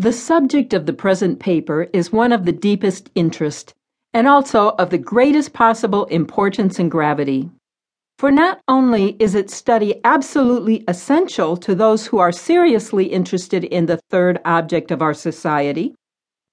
The subject of the present paper is one of the deepest interest, and also of the greatest possible importance and gravity. For not only is its study absolutely essential to those who are seriously interested in the third object of our society,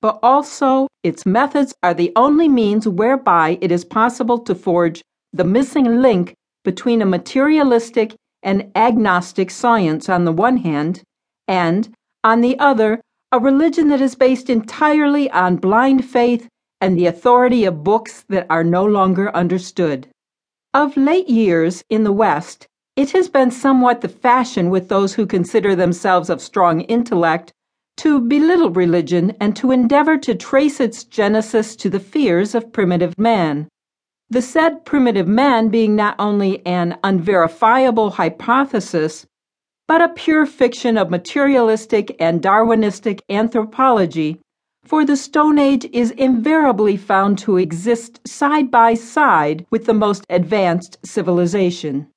but also its methods are the only means whereby it is possible to forge the missing link between a materialistic and agnostic science on the one hand, and, on the other, a religion that is based entirely on blind faith and the authority of books that are no longer understood. Of late years, in the West, it has been somewhat the fashion with those who consider themselves of strong intellect to belittle religion and to endeavor to trace its genesis to the fears of primitive man. The said primitive man being not only an unverifiable hypothesis, but a pure fiction of materialistic and Darwinistic anthropology, for the Stone Age is invariably found to exist side by side with the most advanced civilization.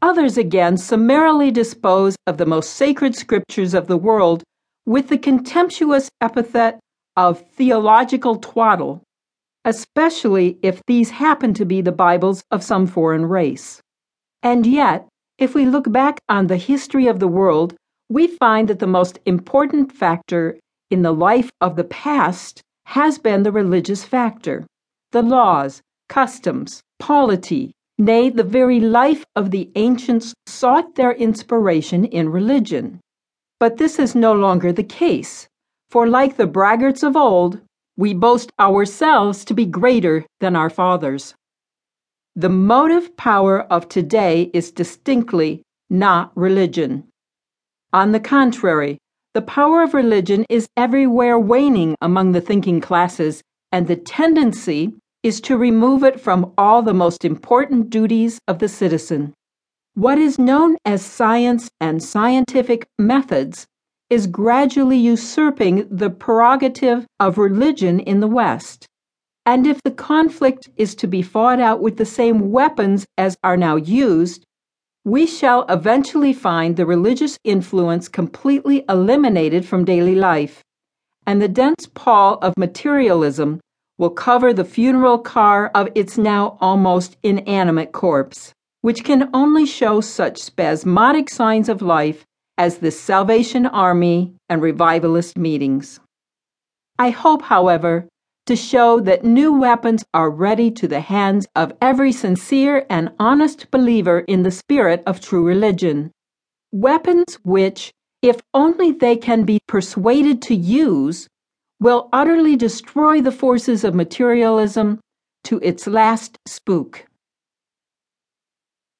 Others again summarily dispose of the most sacred scriptures of the world with the contemptuous epithet of theological twaddle, especially if these happen to be the Bibles of some foreign race. And yet, if we look back on the history of the world, we find that the most important factor in the life of the past has been the religious factor. The laws, customs, polity, nay, the very life of the ancients sought their inspiration in religion. But this is no longer the case, for like the braggarts of old, we boast ourselves to be greater than our fathers. The motive power of today is distinctly not religion. On the contrary, the power of religion is everywhere waning among the thinking classes, and the tendency is to remove it from all the most important duties of the citizen. What is known as science and scientific methods is gradually usurping the prerogative of religion in the West. And if the conflict is to be fought out with the same weapons as are now used, we shall eventually find the religious influence completely eliminated from daily life, and the dense pall of materialism will cover the funeral car of its now almost inanimate corpse, which can only show such spasmodic signs of life as the Salvation Army and revivalist meetings. I hope, however, to show that new weapons are ready to the hands of every sincere and honest believer in the spirit of true religion. Weapons which, if only they can be persuaded to use, will utterly destroy the forces of materialism to its last spook.